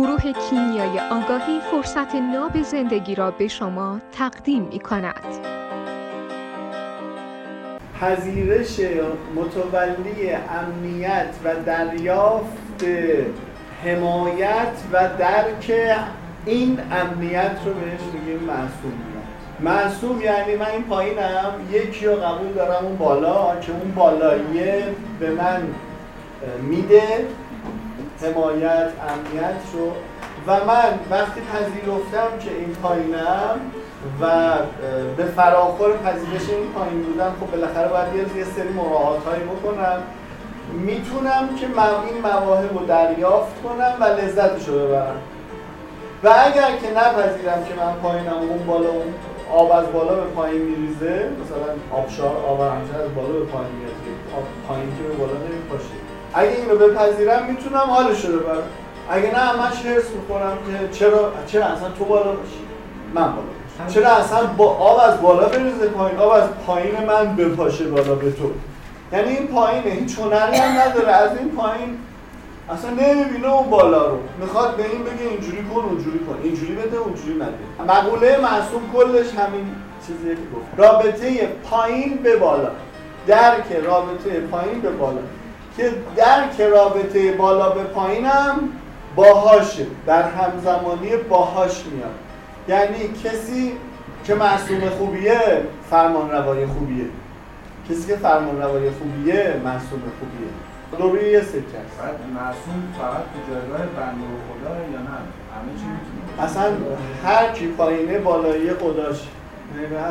گروه کیمیای آگاهی فرصت ناب زندگی را به شما تقدیم می کند. پذیرش متولی امنیت و دریافت حمایت و درک این امنیت رو بهش بگیم معصومیت معصوم یعنی من این پایینم یکی رو قبول دارم اون بالا که اون بالاییه به من میده حمایت امنیت رو. و من وقتی پذیرفتم که این پایینم و به فراخور پذیرش این پایین بودم خب بالاخره باید یه سری مراعات هایی بکنم. می‌تونم که این مواهب رو دریافت کنم و لذتش رو ببرم. و اگر که نپذیرم که من پایینم اون بالا اون آب از بالا به پایین میریزه مثلا آبشار آب همچنین از بالا به پایین میاد پایین که به بالا نمیپاشه. اگه اینو بپذیرم می‌تونم حالش رو ببرم. اگه نه همش هرس می‌خورم که چرا چرا اصلا تو بالا باشی؟ من بالا چرا اصلا با آب از بالا بریزه پایین؟ آب از پایین من بپاشه بالا به تو. یعنی این پایینه هیچ هنری هم نداره. از این پایین اصلا نمی‌بینه اون بالا رو. می‌خواد به این بگه اینجوری کن اونجوری کن. اینجوری بده اونجوری نده. مقوله معصوم کلش همین چیزیه که گفت. رابطه پایین به بالا. درک رابطه پایین به بالا. که درک رابطه بالا به پایینم باهاشه در همزمانی باهاش میاد. یعنی کسی که معصوم خوبیه فرمان روای خوبیه. کسی که فرمان روای خوبیه معصوم خوبیه. دوری یه سکه است معصوم فقط تو جایگاه بنده و خدا یا نه؟ همه چی می‌تونه اصلا هر کی پایینه بالایی خداش.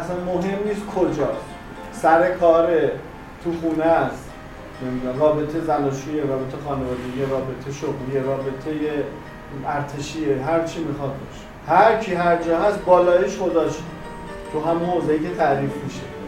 اصلا مهم نیست کجاست. سر کار تو خونه است. رابطه زناشویی رابطه خانوادگی رابطه شغلی رابطه ارتشیه هر چی می‌خواد باشه. هر کی هر جا هست بالایش خداش تو همون حوزه‌ای که تعریف میشه.